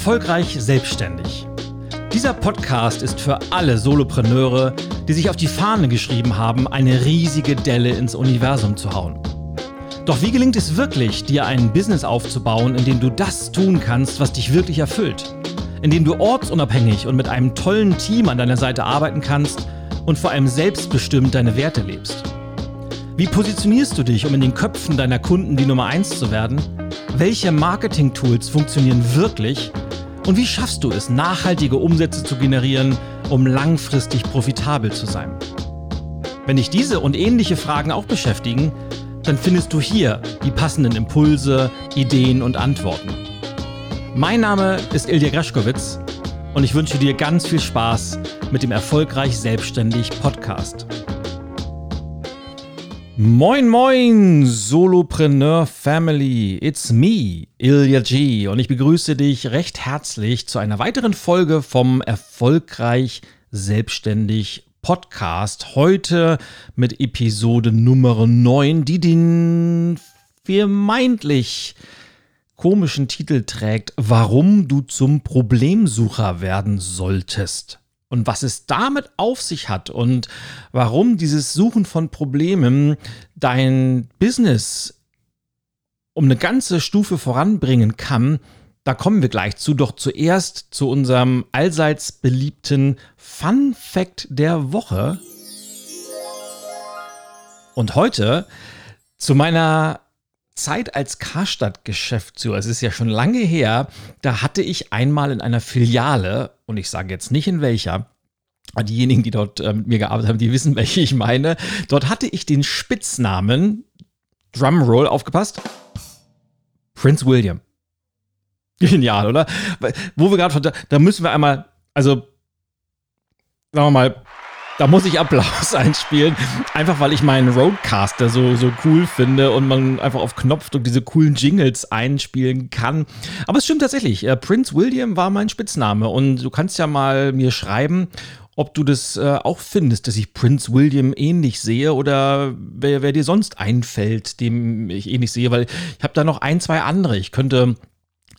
Erfolgreich selbstständig. Dieser Podcast ist für alle Solopreneure, die sich auf die Fahne geschrieben haben, eine riesige Delle ins Universum zu hauen. Doch wie gelingt es wirklich, dir ein Business aufzubauen, in dem du das tun kannst, was dich wirklich erfüllt? In dem du ortsunabhängig und mit einem tollen Team an deiner Seite arbeiten kannst und vor allem selbstbestimmt deine Werte lebst? Wie positionierst du dich, um in den Köpfen deiner Kunden die Nummer 1 zu werden? Welche Marketing-Tools funktionieren wirklich? Und wie schaffst du es, nachhaltige Umsätze zu generieren, um langfristig profitabel zu sein? Wenn dich diese und ähnliche Fragen auch beschäftigen, dann findest du hier die passenden Impulse, Ideen und Antworten. Mein Name ist Ilja Greschkowitz und ich wünsche dir ganz viel Spaß mit dem Erfolgreich Selbstständig Podcast. Moin, moin, Solopreneur Family. It's me, Ilya G. Und ich begrüße dich recht herzlich zu einer weiteren Folge vom Erfolgreich Selbstständig Podcast. Heute mit Episode Nummer 9, die den vermeintlich komischen Titel trägt, warum du zum Problemsucher werden solltest und was es damit auf sich hat und warum dieses Suchen von Problemen dein Business um eine ganze Stufe voranbringen kann, da kommen wir gleich zu. Doch zuerst zu unserem allseits beliebten Fun Fact der Woche. Und heute zu meiner Zeit als Karstadt-Geschäftsführer, es ist ja schon lange her, da hatte ich einmal in einer Filiale, und ich sage jetzt nicht in welcher, diejenigen, die dort äh, mit mir gearbeitet haben, die wissen, welche ich meine, dort hatte ich den Spitznamen, Drumroll, aufgepasst, Prince William. Genial, oder? Wo wir gerade, da, da müssen wir einmal, also, sagen wir mal, da muss ich Applaus einspielen. Einfach weil ich meinen Roadcaster so, so cool finde und man einfach auf Knopfdruck diese coolen Jingles einspielen kann. Aber es stimmt tatsächlich. Äh, Prince William war mein Spitzname und du kannst ja mal mir schreiben, ob du das äh, auch findest, dass ich Prince William ähnlich sehe oder wer, wer dir sonst einfällt, dem ich ähnlich sehe, weil ich habe da noch ein, zwei andere. Ich könnte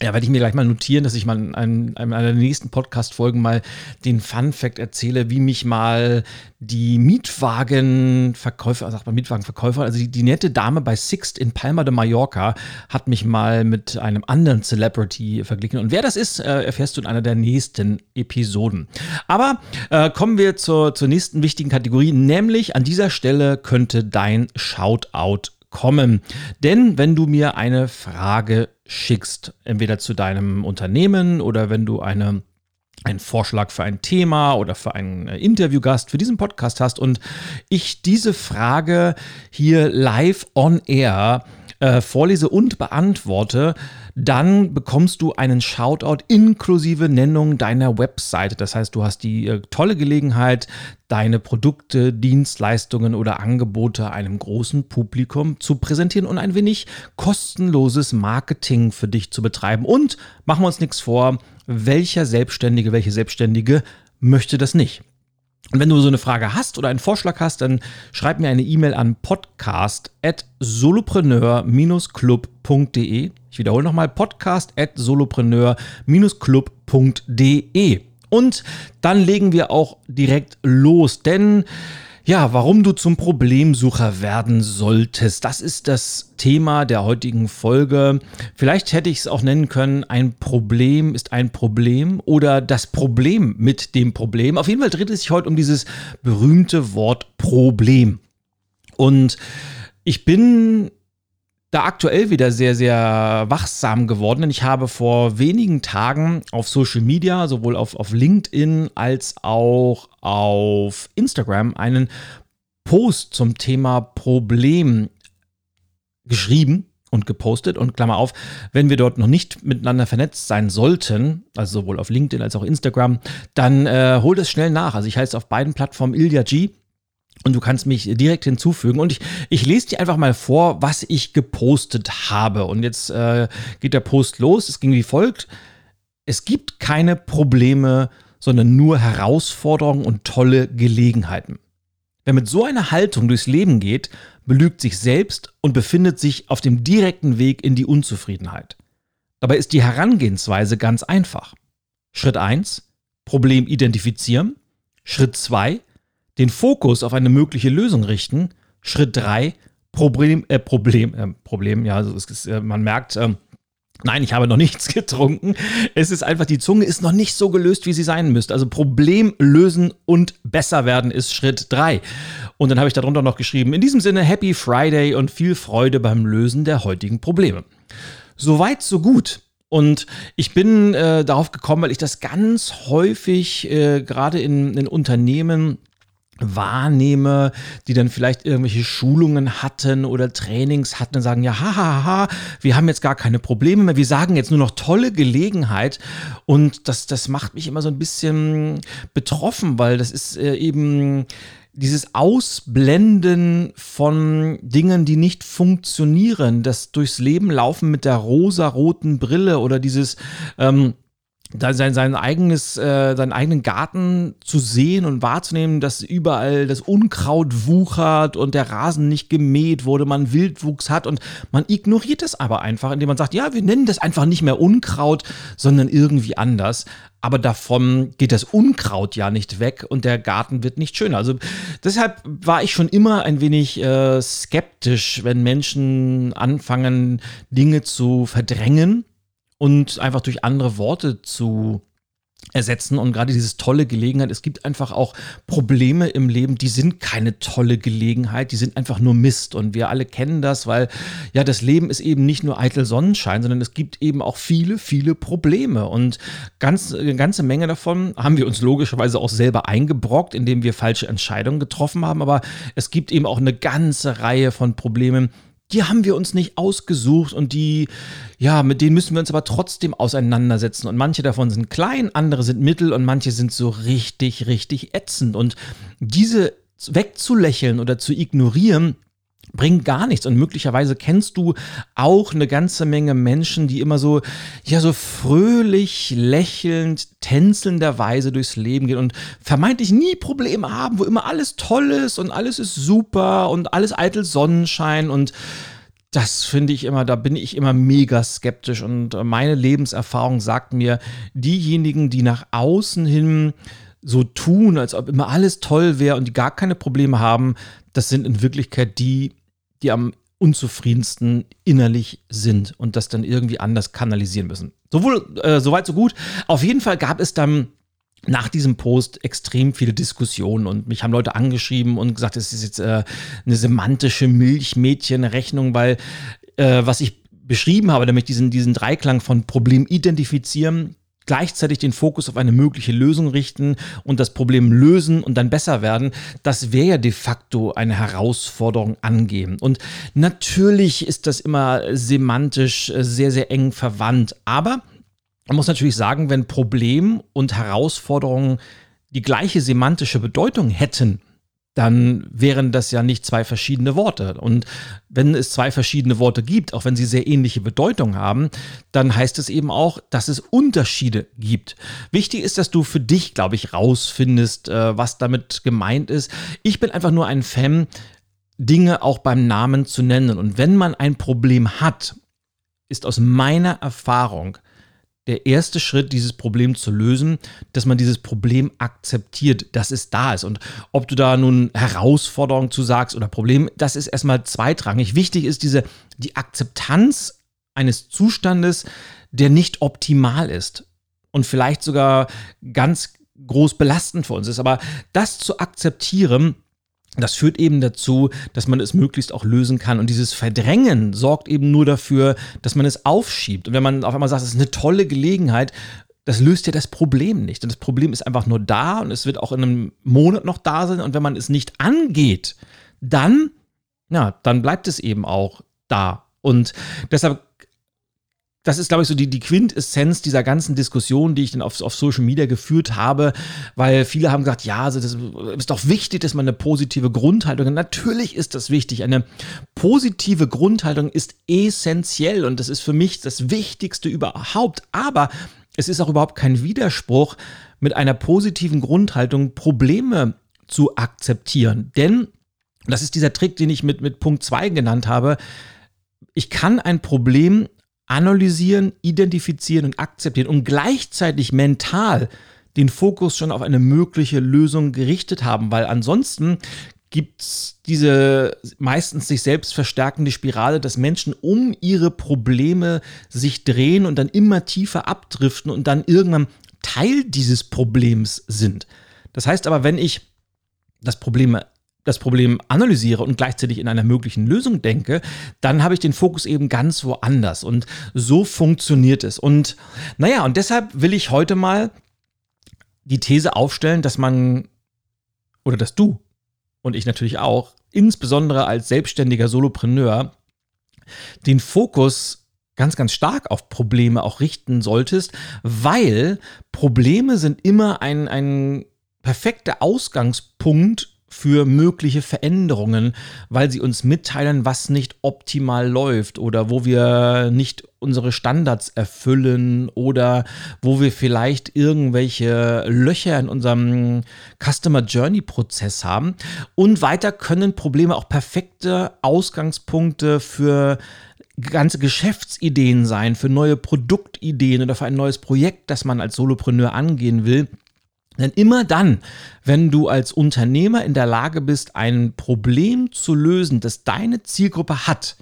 ja, werde ich mir gleich mal notieren, dass ich mal in einem, einer der nächsten Podcast-Folgen mal den Fun-Fact erzähle, wie mich mal die Mietwagenverkäufer, sagt man Mietwagenverkäufer, also die, die, nette Dame bei Sixt in Palma de Mallorca hat mich mal mit einem anderen Celebrity verglichen. Und wer das ist, äh, erfährst du in einer der nächsten Episoden. Aber äh, kommen wir zur, zur nächsten wichtigen Kategorie, nämlich an dieser Stelle könnte dein Shoutout kommen. Denn wenn du mir eine Frage schickst, entweder zu deinem Unternehmen oder wenn du eine einen Vorschlag für ein Thema oder für einen äh, Interviewgast für diesen Podcast hast und ich diese Frage hier live on air äh, vorlese und beantworte, dann bekommst du einen Shoutout inklusive Nennung deiner Webseite. Das heißt, du hast die äh, tolle Gelegenheit, deine Produkte, Dienstleistungen oder Angebote einem großen Publikum zu präsentieren und ein wenig kostenloses Marketing für dich zu betreiben. Und machen wir uns nichts vor, welcher Selbstständige, welche Selbstständige möchte das nicht? Und wenn du so eine Frage hast oder einen Vorschlag hast, dann schreib mir eine E-Mail an podcast.solopreneur-club.de. Ich wiederhole nochmal podcast.solopreneur-club.de. Und dann legen wir auch direkt los, denn ja, warum du zum Problemsucher werden solltest, das ist das Thema der heutigen Folge. Vielleicht hätte ich es auch nennen können, ein Problem ist ein Problem oder das Problem mit dem Problem. Auf jeden Fall dreht es sich heute um dieses berühmte Wort Problem. Und ich bin da aktuell wieder sehr, sehr wachsam geworden, denn ich habe vor wenigen Tagen auf Social Media, sowohl auf, auf LinkedIn als auch auf Instagram, einen Post zum Thema Problem geschrieben und gepostet. Und Klammer auf, wenn wir dort noch nicht miteinander vernetzt sein sollten, also sowohl auf LinkedIn als auch Instagram, dann äh, hol das schnell nach. Also ich heiße auf beiden Plattformen Ilya G. Und du kannst mich direkt hinzufügen. Und ich, ich lese dir einfach mal vor, was ich gepostet habe. Und jetzt äh, geht der Post los. Es ging wie folgt. Es gibt keine Probleme, sondern nur Herausforderungen und tolle Gelegenheiten. Wer mit so einer Haltung durchs Leben geht, belügt sich selbst und befindet sich auf dem direkten Weg in die Unzufriedenheit. Dabei ist die Herangehensweise ganz einfach. Schritt 1, Problem identifizieren. Schritt 2, den Fokus auf eine mögliche Lösung richten. Schritt 3, Problem, äh, Problem, äh, Problem, ja, also ist, äh, man merkt, äh, Nein, ich habe noch nichts getrunken. Es ist einfach, die Zunge ist noch nicht so gelöst, wie sie sein müsste. Also Problem lösen und besser werden ist Schritt 3. Und dann habe ich darunter noch geschrieben, in diesem Sinne Happy Friday und viel Freude beim Lösen der heutigen Probleme. Soweit, so gut. Und ich bin äh, darauf gekommen, weil ich das ganz häufig äh, gerade in, in Unternehmen wahrnehme, die dann vielleicht irgendwelche Schulungen hatten oder Trainings hatten und sagen, ja, hahaha, ha, wir haben jetzt gar keine Probleme mehr, wir sagen jetzt nur noch tolle Gelegenheit. Und das, das macht mich immer so ein bisschen betroffen, weil das ist äh, eben dieses Ausblenden von Dingen, die nicht funktionieren, das durchs Leben laufen mit der rosa-roten Brille oder dieses ähm, sein, sein eigenes, äh, seinen eigenen Garten zu sehen und wahrzunehmen, dass überall das Unkraut wuchert und der Rasen nicht gemäht wurde, man Wildwuchs hat und man ignoriert das aber einfach, indem man sagt, ja, wir nennen das einfach nicht mehr Unkraut, sondern irgendwie anders. Aber davon geht das Unkraut ja nicht weg und der Garten wird nicht schöner. Also deshalb war ich schon immer ein wenig äh, skeptisch, wenn Menschen anfangen, Dinge zu verdrängen und einfach durch andere Worte zu ersetzen. Und gerade dieses tolle Gelegenheit. Es gibt einfach auch Probleme im Leben, die sind keine tolle Gelegenheit, die sind einfach nur Mist. Und wir alle kennen das, weil ja das Leben ist eben nicht nur eitel Sonnenschein, sondern es gibt eben auch viele, viele Probleme. Und ganz, eine ganze Menge davon haben wir uns logischerweise auch selber eingebrockt, indem wir falsche Entscheidungen getroffen haben, aber es gibt eben auch eine ganze Reihe von Problemen, die haben wir uns nicht ausgesucht und die, ja, mit denen müssen wir uns aber trotzdem auseinandersetzen. Und manche davon sind klein, andere sind mittel und manche sind so richtig, richtig ätzend. Und diese wegzulächeln oder zu ignorieren, bringt gar nichts. Und möglicherweise kennst du auch eine ganze Menge Menschen, die immer so, ja, so fröhlich, lächelnd, tänzelnderweise durchs Leben gehen und vermeintlich nie Probleme haben, wo immer alles toll ist und alles ist super und alles eitel Sonnenschein und das finde ich immer, da bin ich immer mega skeptisch und meine Lebenserfahrung sagt mir, diejenigen, die nach außen hin so tun, als ob immer alles toll wäre und die gar keine Probleme haben, das sind in Wirklichkeit die, die am unzufriedensten innerlich sind und das dann irgendwie anders kanalisieren müssen. Sowohl, äh, soweit, so gut. Auf jeden Fall gab es dann nach diesem Post extrem viele Diskussionen und mich haben Leute angeschrieben und gesagt, es ist jetzt äh, eine semantische Milchmädchenrechnung, weil äh, was ich beschrieben habe, nämlich diesen, diesen Dreiklang von Problem identifizieren, gleichzeitig den Fokus auf eine mögliche Lösung richten und das Problem lösen und dann besser werden, das wäre ja de facto eine Herausforderung angehen. Und natürlich ist das immer semantisch äh, sehr, sehr eng verwandt. Aber man muss natürlich sagen, wenn Problem und Herausforderungen die gleiche semantische Bedeutung hätten, dann wären das ja nicht zwei verschiedene Worte. Und wenn es zwei verschiedene Worte gibt, auch wenn sie sehr ähnliche Bedeutung haben, dann heißt es eben auch, dass es Unterschiede gibt. Wichtig ist, dass du für dich, glaube ich, rausfindest, äh, was damit gemeint ist. Ich bin einfach nur ein Fan, Dinge auch beim Namen zu nennen. Und wenn man ein Problem hat, ist aus meiner Erfahrung der erste Schritt, dieses Problem zu lösen, dass man dieses Problem akzeptiert, dass es da ist. Und ob du da nun Herausforderungen zu sagst oder Problem, das ist erstmal zweitrangig. Wichtig ist diese, die Akzeptanz eines Zustandes, der nicht optimal ist und vielleicht sogar ganz groß belastend für uns ist. Aber das zu akzeptieren, das führt eben dazu, dass man es möglichst auch lösen kann. Und dieses Verdrängen sorgt eben nur dafür, dass man es aufschiebt. Und wenn man auf einmal sagt, es ist eine tolle Gelegenheit, das löst ja das Problem nicht. Und das Problem ist einfach nur da und es wird auch in einem Monat noch da sein. Und wenn man es nicht angeht, dann, ja, dann bleibt es eben auch da. Und deshalb das ist, glaube ich, so die, die Quintessenz dieser ganzen Diskussion, die ich dann auf, auf Social Media geführt habe, weil viele haben gesagt, ja, also das ist doch wichtig, dass man eine positive Grundhaltung hat. Natürlich ist das wichtig. Eine positive Grundhaltung ist essentiell und das ist für mich das Wichtigste überhaupt. Aber es ist auch überhaupt kein Widerspruch, mit einer positiven Grundhaltung Probleme zu akzeptieren. Denn, das ist dieser Trick, den ich mit, mit Punkt 2 genannt habe, ich kann ein Problem analysieren, identifizieren und akzeptieren und gleichzeitig mental den Fokus schon auf eine mögliche Lösung gerichtet haben, weil ansonsten gibt es diese meistens sich selbst verstärkende Spirale, dass Menschen um ihre Probleme sich drehen und dann immer tiefer abdriften und dann irgendwann Teil dieses Problems sind. Das heißt aber, wenn ich das Problem das Problem analysiere und gleichzeitig in einer möglichen Lösung denke, dann habe ich den Fokus eben ganz woanders. Und so funktioniert es. Und naja, und deshalb will ich heute mal die These aufstellen, dass man oder dass du und ich natürlich auch, insbesondere als selbstständiger Solopreneur, den Fokus ganz, ganz stark auf Probleme auch richten solltest, weil Probleme sind immer ein, ein perfekter Ausgangspunkt für mögliche Veränderungen, weil sie uns mitteilen, was nicht optimal läuft oder wo wir nicht unsere Standards erfüllen oder wo wir vielleicht irgendwelche Löcher in unserem Customer Journey Prozess haben. Und weiter können Probleme auch perfekte Ausgangspunkte für ganze Geschäftsideen sein, für neue Produktideen oder für ein neues Projekt, das man als Solopreneur angehen will. Denn immer dann, wenn du als Unternehmer in der Lage bist, ein Problem zu lösen, das deine Zielgruppe hat,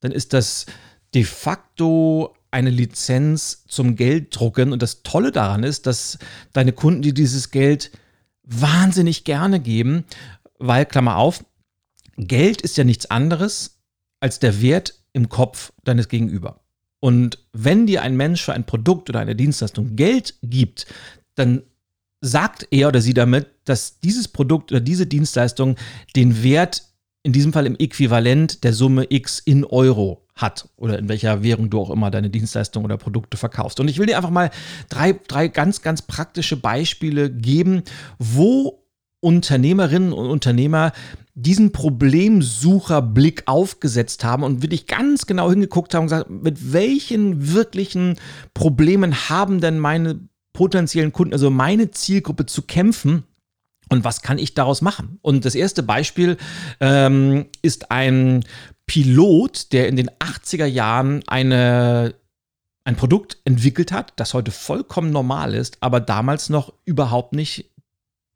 dann ist das de facto eine Lizenz zum Gelddrucken. Und das Tolle daran ist, dass deine Kunden dir dieses Geld wahnsinnig gerne geben, weil, Klammer auf, Geld ist ja nichts anderes als der Wert im Kopf deines Gegenüber. Und wenn dir ein Mensch für ein Produkt oder eine Dienstleistung Geld gibt, dann sagt er oder sie damit, dass dieses Produkt oder diese Dienstleistung den Wert in diesem Fall im Äquivalent der Summe X in Euro hat oder in welcher Währung du auch immer deine Dienstleistung oder Produkte verkaufst. Und ich will dir einfach mal drei, drei ganz, ganz praktische Beispiele geben, wo Unternehmerinnen und Unternehmer diesen Problemsucherblick aufgesetzt haben und wirklich ganz genau hingeguckt haben und gesagt, mit welchen wirklichen Problemen haben denn meine potenziellen Kunden, also meine Zielgruppe zu kämpfen. Und was kann ich daraus machen? Und das erste Beispiel ähm, ist ein Pilot, der in den 80er Jahren eine, ein Produkt entwickelt hat, das heute vollkommen normal ist, aber damals noch überhaupt nicht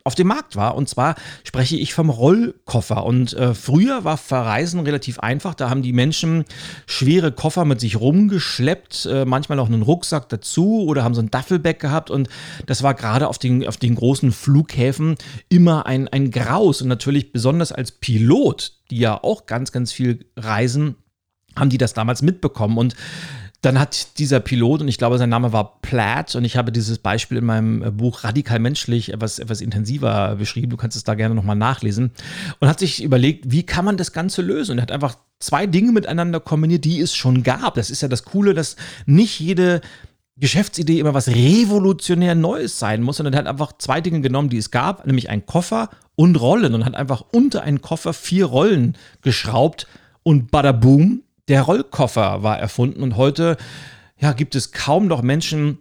auf dem Markt war. Und zwar spreche ich vom Rollkoffer. Und äh, früher war Verreisen relativ einfach. Da haben die Menschen schwere Koffer mit sich rumgeschleppt, äh, manchmal auch einen Rucksack dazu oder haben so ein Duffelbag gehabt. Und das war gerade auf den, auf den großen Flughäfen immer ein, ein Graus. Und natürlich besonders als Pilot, die ja auch ganz, ganz viel reisen, haben die das damals mitbekommen. Und dann hat dieser Pilot, und ich glaube, sein Name war Platt, und ich habe dieses Beispiel in meinem äh, Buch Radikal Menschlich etwas, etwas intensiver beschrieben. Du kannst es da gerne nochmal nachlesen. Und hat sich überlegt, wie kann man das Ganze lösen? Und er hat einfach zwei Dinge miteinander kombiniert, die es schon gab. Das ist ja das Coole, dass nicht jede Geschäftsidee immer was revolutionär Neues sein muss, sondern er hat einfach zwei Dinge genommen, die es gab, nämlich einen Koffer und Rollen und hat einfach unter einen Koffer vier Rollen geschraubt und bada boom, der Rollkoffer war erfunden und heute ja, gibt es kaum noch Menschen,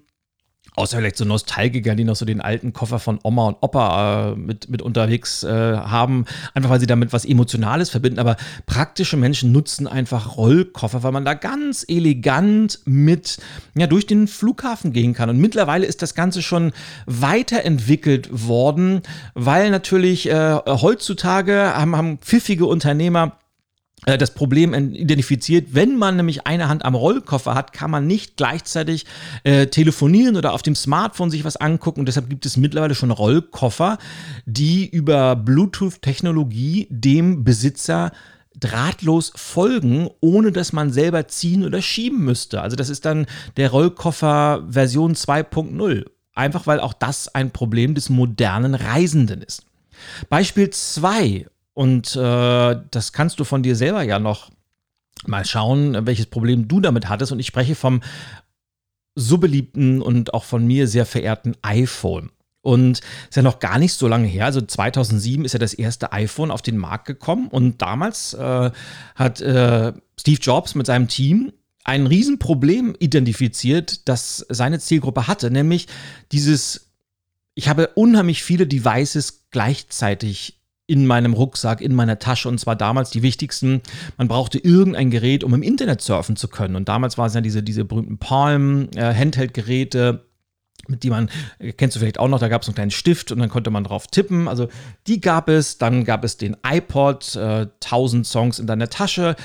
außer vielleicht so Nostalgiker, die noch so den alten Koffer von Oma und Opa äh, mit, mit unterwegs äh, haben, einfach weil sie damit was Emotionales verbinden. Aber praktische Menschen nutzen einfach Rollkoffer, weil man da ganz elegant mit ja, durch den Flughafen gehen kann. Und mittlerweile ist das Ganze schon weiterentwickelt worden, weil natürlich äh, heutzutage haben, haben pfiffige Unternehmer das Problem identifiziert. Wenn man nämlich eine Hand am Rollkoffer hat, kann man nicht gleichzeitig äh, telefonieren oder auf dem Smartphone sich was angucken. Und deshalb gibt es mittlerweile schon Rollkoffer, die über Bluetooth-Technologie dem Besitzer drahtlos folgen, ohne dass man selber ziehen oder schieben müsste. Also das ist dann der Rollkoffer Version 2.0. Einfach weil auch das ein Problem des modernen Reisenden ist. Beispiel 2 und äh, das kannst du von dir selber ja noch mal schauen, welches Problem du damit hattest. Und ich spreche vom so beliebten und auch von mir sehr verehrten iPhone. Und ist ja noch gar nicht so lange her. Also 2007 ist ja das erste iPhone auf den Markt gekommen. Und damals äh, hat äh, Steve Jobs mit seinem Team ein Riesenproblem identifiziert, das seine Zielgruppe hatte, nämlich dieses, ich habe unheimlich viele Devices gleichzeitig in meinem Rucksack, in meiner Tasche und zwar damals die wichtigsten. Man brauchte irgendein Gerät, um im Internet surfen zu können. Und damals waren es ja diese, diese berühmten Palm-Handheld-Geräte, mit die man, kennst du vielleicht auch noch, da gab es einen kleinen Stift und dann konnte man drauf tippen. Also die gab es. Dann gab es den iPod, äh, 1000 Songs in deiner Tasche.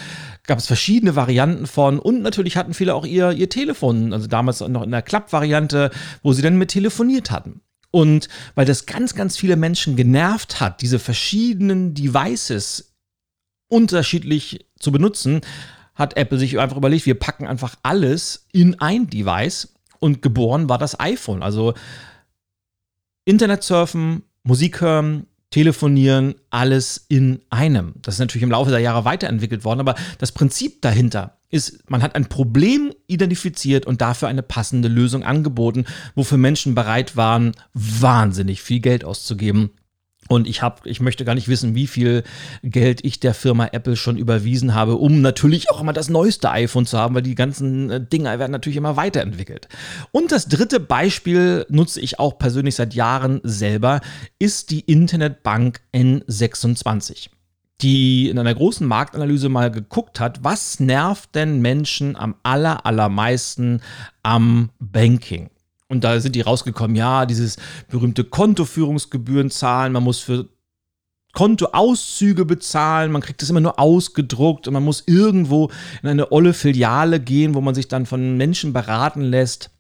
Gab es verschiedene Varianten von und natürlich hatten viele auch ihr, ihr Telefon, also damals noch in der Klappvariante, wo sie dann mit telefoniert hatten. Und weil das ganz, ganz viele Menschen genervt hat, diese verschiedenen Devices unterschiedlich zu benutzen, hat Apple sich einfach überlegt, wir packen einfach alles in ein Device und geboren war das iPhone. Also Internet surfen, Musik hören, telefonieren, alles in einem. Das ist natürlich im Laufe der Jahre weiterentwickelt worden, aber das Prinzip dahinter ist, man hat ein Problem identifiziert und dafür eine passende Lösung angeboten, wofür Menschen bereit waren, wahnsinnig viel Geld auszugeben. Und ich habe, ich möchte gar nicht wissen, wie viel Geld ich der Firma Apple schon überwiesen habe, um natürlich auch immer das neueste iPhone zu haben, weil die ganzen äh, Dinger werden natürlich immer weiterentwickelt. Und das dritte Beispiel nutze ich auch persönlich seit Jahren selber, ist die Internetbank N26 die in einer großen Marktanalyse mal geguckt hat, was nervt denn Menschen am aller, allermeisten am Banking? Und da sind die rausgekommen, ja, dieses berühmte Kontoführungsgebühren zahlen, man muss für Kontoauszüge bezahlen, man kriegt das immer nur ausgedruckt und man muss irgendwo in eine olle Filiale gehen, wo man sich dann von Menschen beraten lässt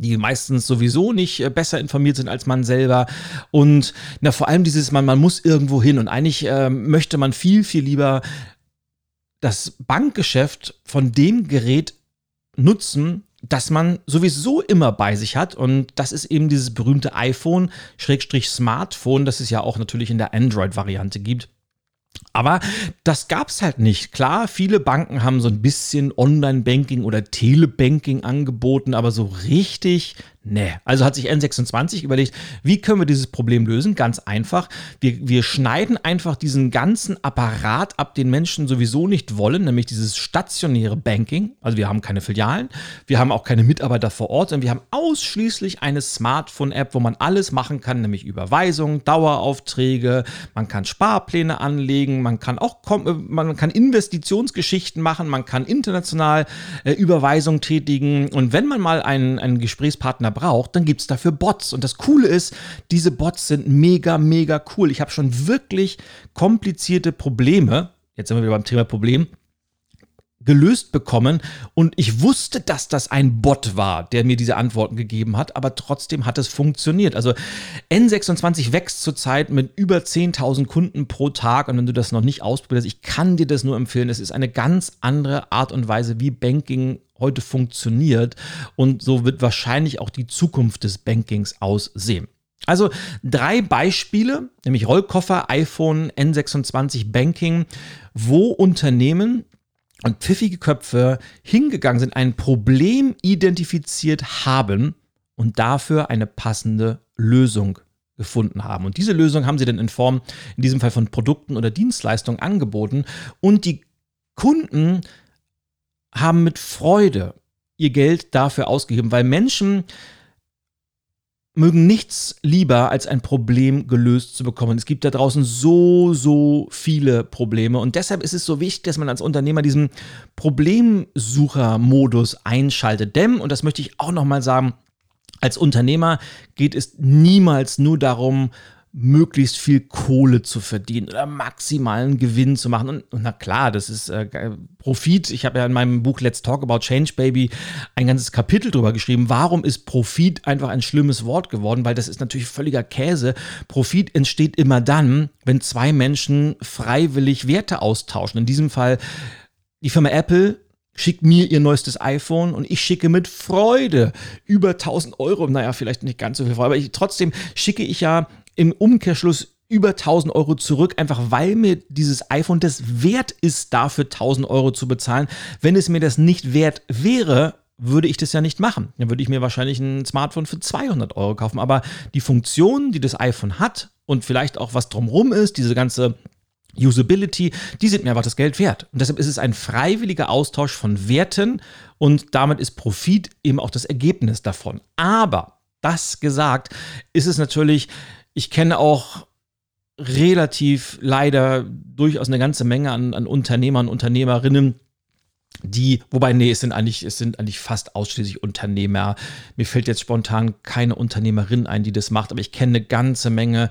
die meistens sowieso nicht äh, besser informiert sind als man selber. Und na, vor allem dieses, man, man muss irgendwo hin. Und eigentlich äh, möchte man viel, viel lieber das Bankgeschäft von dem Gerät nutzen, das man sowieso immer bei sich hat. Und das ist eben dieses berühmte iPhone, Schrägstrich Smartphone, das es ja auch natürlich in der Android-Variante gibt. Aber das gab es halt nicht. Klar, viele Banken haben so ein bisschen Online-Banking oder Telebanking angeboten, aber so richtig Nee, also hat sich N26 überlegt, wie können wir dieses Problem lösen? Ganz einfach. Wir, wir schneiden einfach diesen ganzen Apparat ab, den Menschen sowieso nicht wollen, nämlich dieses stationäre Banking. Also wir haben keine Filialen, wir haben auch keine Mitarbeiter vor Ort, sondern wir haben ausschließlich eine Smartphone-App, wo man alles machen kann, nämlich Überweisungen, Daueraufträge, man kann Sparpläne anlegen, man kann auch äh, man kann Investitionsgeschichten machen, man kann international äh, Überweisungen tätigen und wenn man mal einen, einen Gesprächspartner Partner braucht, dann gibt es dafür Bots. Und das Coole ist, diese Bots sind mega, mega cool. Ich habe schon wirklich komplizierte Probleme, jetzt sind wir wieder beim Thema Problem, gelöst bekommen und ich wusste, dass das ein Bot war, der mir diese Antworten gegeben hat, aber trotzdem hat es funktioniert. Also N26 wächst zurzeit mit über 10.000 Kunden pro Tag und wenn du das noch nicht ausprobierst, ich kann dir das nur empfehlen. Es ist eine ganz andere Art und Weise, wie Banking heute funktioniert und so wird wahrscheinlich auch die Zukunft des Bankings aussehen. Also drei Beispiele, nämlich Rollkoffer, iPhone, N26 Banking, wo Unternehmen und pfiffige Köpfe hingegangen sind, ein Problem identifiziert haben und dafür eine passende Lösung gefunden haben. Und diese Lösung haben sie dann in Form, in diesem Fall von Produkten oder Dienstleistungen angeboten und die Kunden haben mit Freude ihr Geld dafür ausgegeben, weil Menschen mögen nichts lieber, als ein Problem gelöst zu bekommen. Es gibt da draußen so, so viele Probleme und deshalb ist es so wichtig, dass man als Unternehmer diesen Problemsucher-Modus einschaltet. Denn, und das möchte ich auch nochmal sagen, als Unternehmer geht es niemals nur darum, möglichst viel Kohle zu verdienen oder maximalen Gewinn zu machen. Und, und na klar, das ist äh, Profit. Ich habe ja in meinem Buch Let's Talk About Change Baby ein ganzes Kapitel drüber geschrieben. Warum ist Profit einfach ein schlimmes Wort geworden? Weil das ist natürlich völliger Käse. Profit entsteht immer dann, wenn zwei Menschen freiwillig Werte austauschen. In diesem Fall die Firma Apple schickt mir ihr neuestes iPhone und ich schicke mit Freude über 1000 Euro, naja, vielleicht nicht ganz so viel Freude, aber ich, trotzdem schicke ich ja im Umkehrschluss über 1000 Euro zurück, einfach weil mir dieses iPhone das wert ist, dafür 1000 Euro zu bezahlen. Wenn es mir das nicht wert wäre, würde ich das ja nicht machen. Dann würde ich mir wahrscheinlich ein Smartphone für 200 Euro kaufen. Aber die Funktion, die das iPhone hat und vielleicht auch was drumherum ist, diese ganze Usability, die sind mir einfach das Geld wert. Und deshalb ist es ein freiwilliger Austausch von Werten und damit ist Profit eben auch das Ergebnis davon. Aber das gesagt, ist es natürlich ich kenne auch relativ leider durchaus eine ganze Menge an, an Unternehmern und Unternehmerinnen, die, wobei, nee, es sind eigentlich, es sind eigentlich fast ausschließlich Unternehmer. Mir fällt jetzt spontan keine Unternehmerin ein, die das macht, aber ich kenne eine ganze Menge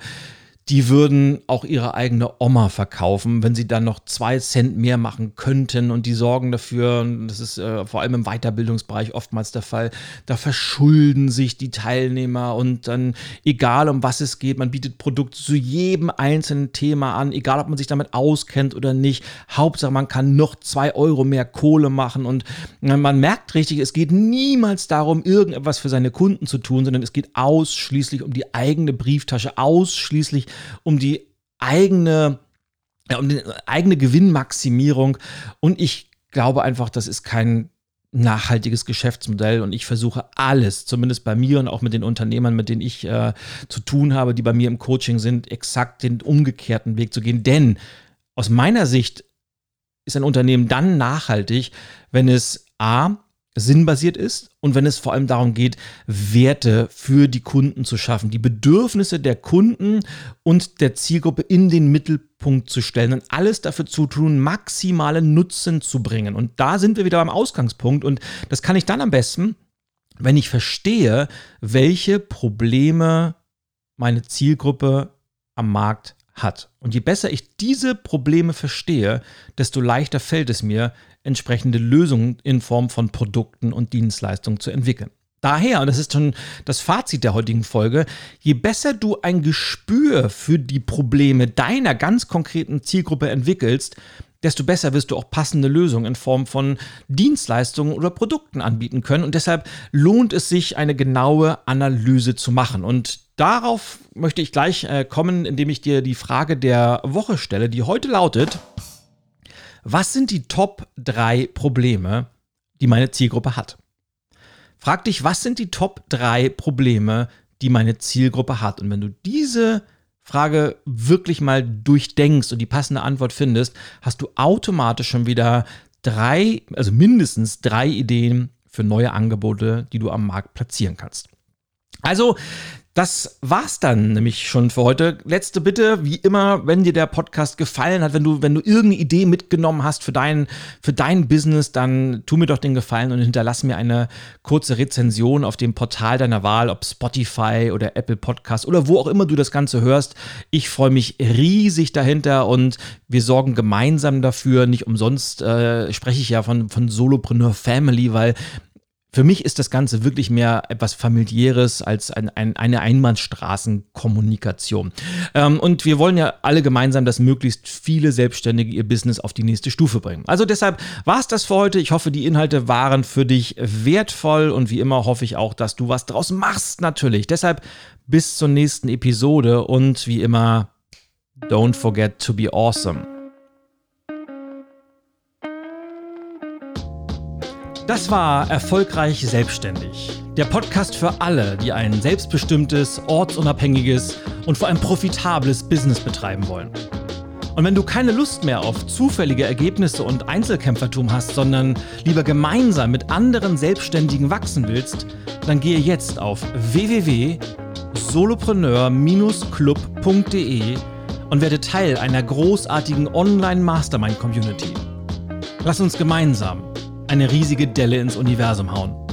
die würden auch ihre eigene Oma verkaufen, wenn sie dann noch zwei Cent mehr machen könnten. Und die sorgen dafür, das ist äh, vor allem im Weiterbildungsbereich oftmals der Fall, da verschulden sich die Teilnehmer und dann, egal um was es geht, man bietet Produkte zu jedem einzelnen Thema an, egal ob man sich damit auskennt oder nicht. Hauptsache, man kann noch zwei Euro mehr Kohle machen und man merkt richtig, es geht niemals darum, irgendetwas für seine Kunden zu tun, sondern es geht ausschließlich um die eigene Brieftasche, ausschließlich um die eigene, ja, um die eigene Gewinnmaximierung. Und ich glaube einfach, das ist kein nachhaltiges Geschäftsmodell und ich versuche alles, zumindest bei mir und auch mit den Unternehmern, mit denen ich äh, zu tun habe, die bei mir im Coaching sind, exakt den umgekehrten Weg zu gehen. Denn aus meiner Sicht ist ein Unternehmen dann nachhaltig, wenn es A sinnbasiert ist und wenn es vor allem darum geht, Werte für die Kunden zu schaffen, die Bedürfnisse der Kunden und der Zielgruppe in den Mittelpunkt zu stellen und alles dafür zu tun, maximalen Nutzen zu bringen. Und da sind wir wieder beim Ausgangspunkt und das kann ich dann am besten, wenn ich verstehe, welche Probleme meine Zielgruppe am Markt hat. Und je besser ich diese Probleme verstehe, desto leichter fällt es mir, entsprechende Lösungen in Form von Produkten und Dienstleistungen zu entwickeln. Daher, und das ist schon das Fazit der heutigen Folge, je besser du ein Gespür für die Probleme deiner ganz konkreten Zielgruppe entwickelst, desto besser wirst du auch passende Lösungen in Form von Dienstleistungen oder Produkten anbieten können. Und deshalb lohnt es sich, eine genaue Analyse zu machen. Und darauf möchte ich gleich äh, kommen, indem ich dir die Frage der Woche stelle, die heute lautet, was sind die Top 3 Probleme, die meine Zielgruppe hat? Frag dich, was sind die Top 3 Probleme, die meine Zielgruppe hat? Und wenn du diese Frage wirklich mal durchdenkst und die passende Antwort findest, hast du automatisch schon wieder drei, also mindestens drei Ideen für neue Angebote, die du am Markt platzieren kannst. Also das war's dann nämlich schon für heute. Letzte Bitte, wie immer, wenn dir der Podcast gefallen hat, wenn du, wenn du irgendeine Idee mitgenommen hast für dein, für dein Business, dann tu mir doch den Gefallen und hinterlass mir eine kurze Rezension auf dem Portal deiner Wahl, ob Spotify oder Apple Podcast oder wo auch immer du das Ganze hörst. Ich freue mich riesig dahinter und wir sorgen gemeinsam dafür. Nicht umsonst äh, spreche ich ja von, von Solopreneur Family, weil für mich ist das Ganze wirklich mehr etwas familiäres als ein, ein, eine Einbahnstraßenkommunikation. Ähm, und wir wollen ja alle gemeinsam, dass möglichst viele Selbstständige ihr Business auf die nächste Stufe bringen. Also deshalb war es das für heute. Ich hoffe, die Inhalte waren für dich wertvoll und wie immer hoffe ich auch, dass du was draus machst natürlich. Deshalb bis zur nächsten Episode und wie immer, don't forget to be awesome. Das war Erfolgreich Selbstständig. Der Podcast für alle, die ein selbstbestimmtes, ortsunabhängiges und vor allem profitables Business betreiben wollen. Und wenn du keine Lust mehr auf zufällige Ergebnisse und Einzelkämpfertum hast, sondern lieber gemeinsam mit anderen Selbstständigen wachsen willst, dann gehe jetzt auf www.solopreneur-club.de und werde Teil einer großartigen Online-Mastermind-Community. Lass uns gemeinsam eine riesige Delle ins Universum hauen.